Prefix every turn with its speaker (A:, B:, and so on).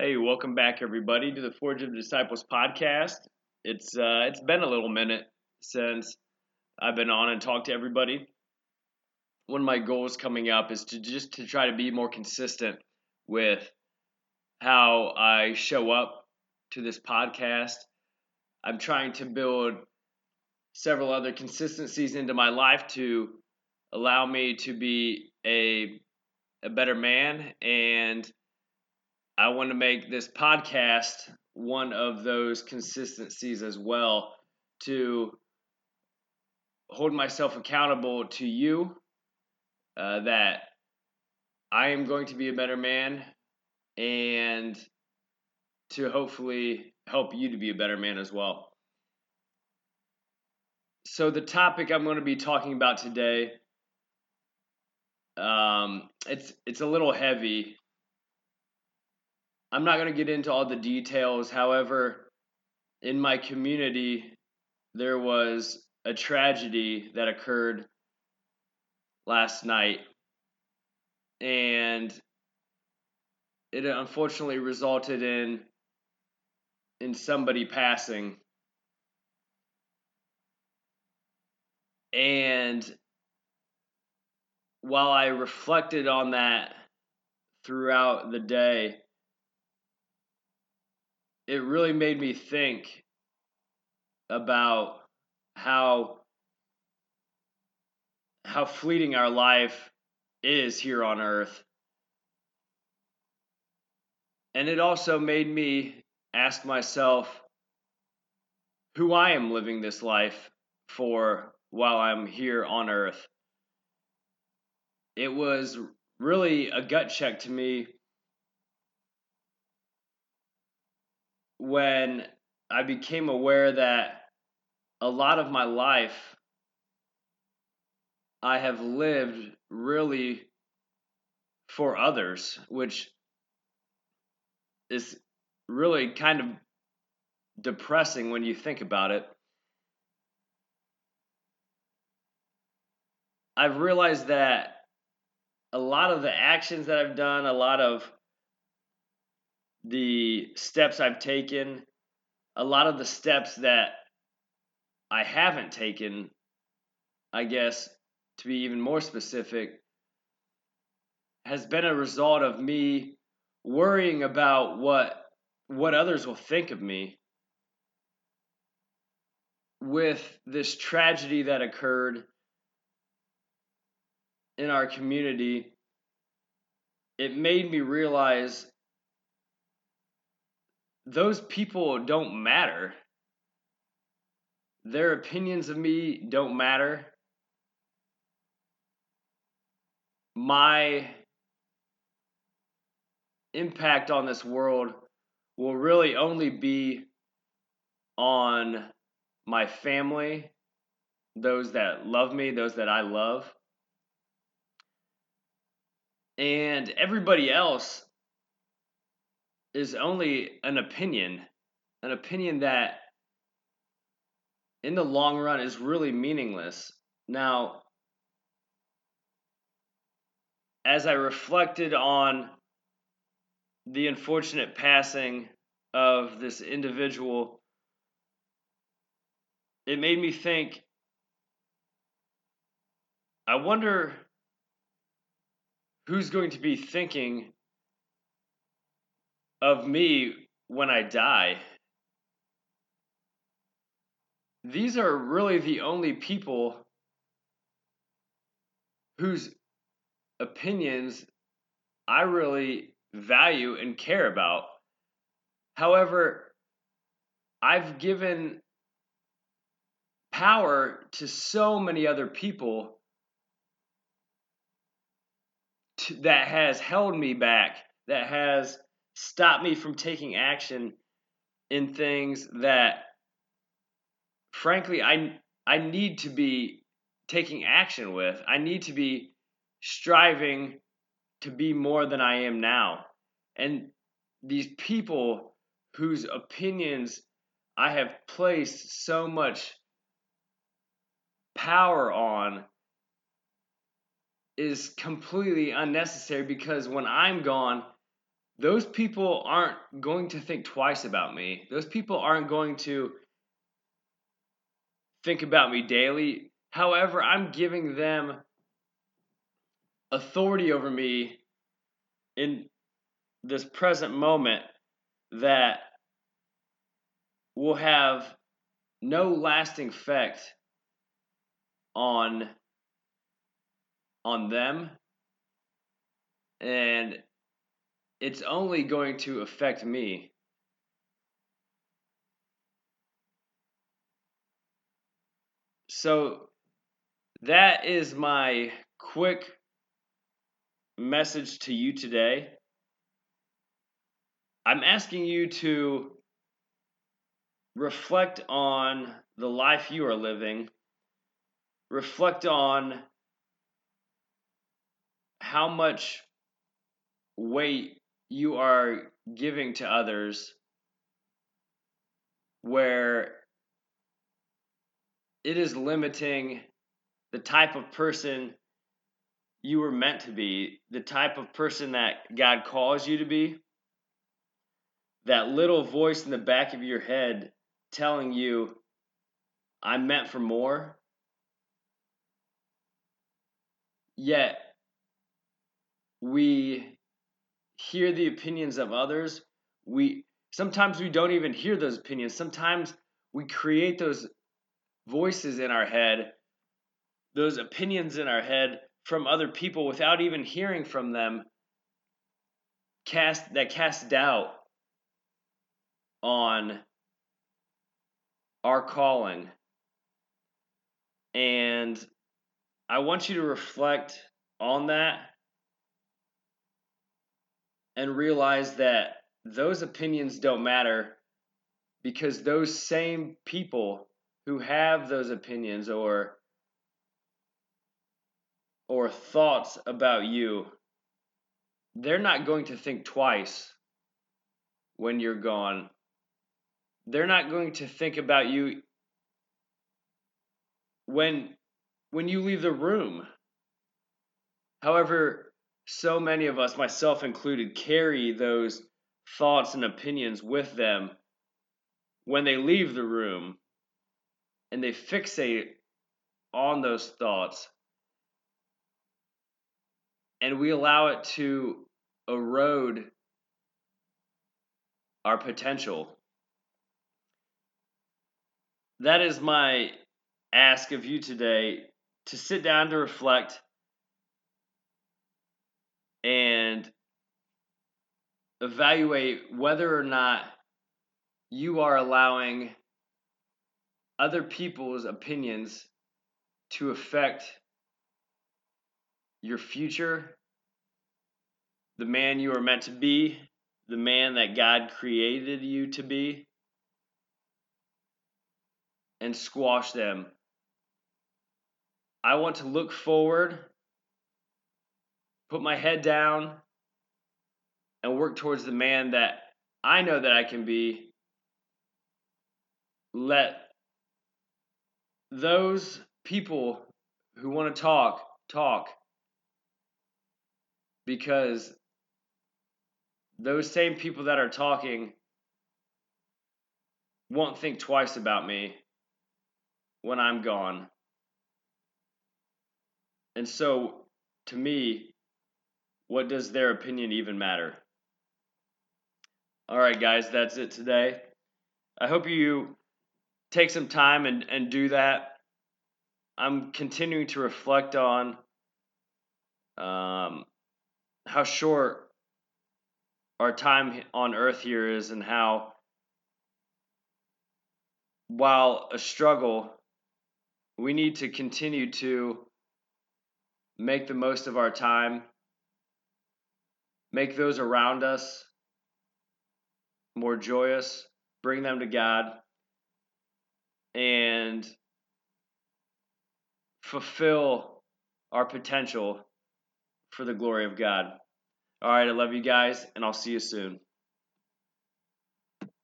A: Hey, welcome back everybody to the Forge of Disciples podcast. It's uh, it's been a little minute since I've been on and talked to everybody. One of my goals coming up is to just to try to be more consistent with how I show up to this podcast. I'm trying to build several other consistencies into my life to allow me to be a a better man and I want to make this podcast one of those consistencies as well to hold myself accountable to you uh, that I am going to be a better man and to hopefully help you to be a better man as well. So the topic I'm going to be talking about today um, it's it's a little heavy I'm not going to get into all the details. However, in my community, there was a tragedy that occurred last night. And it unfortunately resulted in in somebody passing. And while I reflected on that throughout the day, it really made me think about how how fleeting our life is here on earth. And it also made me ask myself who I am living this life for while I'm here on earth. It was really a gut check to me when I became aware that a lot of my life I have lived really for others, which is really kind of depressing when you think about it. I've realized that a lot of the actions that I've done, a lot of the steps I've taken, a lot of the steps that I haven't taken, I guess, to be even more specific, has been a result of me worrying about what what others will think of me with this tragedy that occurred in our community. It made me realize those people don't matter. Their opinions of me don't matter. My impact on this world will really only be on my family, those that love me, those that I love. And everybody else is only an opinion, an opinion that in the long run is really meaningless. Now, as I reflected on the unfortunate passing of this individual, it made me think I wonder who's going to be thinking of me when I die. These are really the only people whose opinions I really value and care about. However, I've given power to so many other people to, that has held me back, that has stop me from taking action in things that frankly I I need to be taking action with. I need to be striving to be more than I am now. And these people whose opinions I have placed so much power on is completely unnecessary because when I'm gone, those people aren't going to think twice about me. Those people aren't going to think about me daily. However, I'm giving them authority over me in this present moment that will have no lasting effect on on them and it's only going to affect me. So that is my quick message to you today. I'm asking you to reflect on the life you are living, reflect on how much weight you are giving to others, where it is limiting the type of person you were meant to be, the type of person that God calls you to be. That little voice in the back of your head telling you, I'm meant for more. Yet, we hear the opinions of others. We sometimes we don't even hear those opinions. Sometimes we create those voices in our head, those opinions in our head from other people without even hearing from them. Cast that cast doubt on our calling. And I want you to reflect on that and realize that those opinions don't matter because those same people who have those opinions or or thoughts about you they're not going to think twice when you're gone they're not going to think about you when when you leave the room. However, so many of us, myself included, carry those thoughts and opinions with them when they leave the room and they fixate on those thoughts. And we allow it to erode our potential. That is my ask of you today to sit down to reflect and evaluate whether or not you are allowing other people's opinions to affect your future, the man you are meant to be, the man that God created you to be and squash them. I want to look forward, put my head down, and work towards the man that I know that I can be. Let those people who want to talk, talk. Because those same people that are talking won't think twice about me when I'm gone. And so, to me, what does their opinion even matter? All right, guys, that's it today. I hope you take some time and, and do that. I'm continuing to reflect on um, how short our time on earth here is and how, while a struggle, we need to continue to make the most of our time, make those around us more joyous, bring them to God, and fulfill our potential for the glory of God. All right, I love you guys, and I'll see you soon.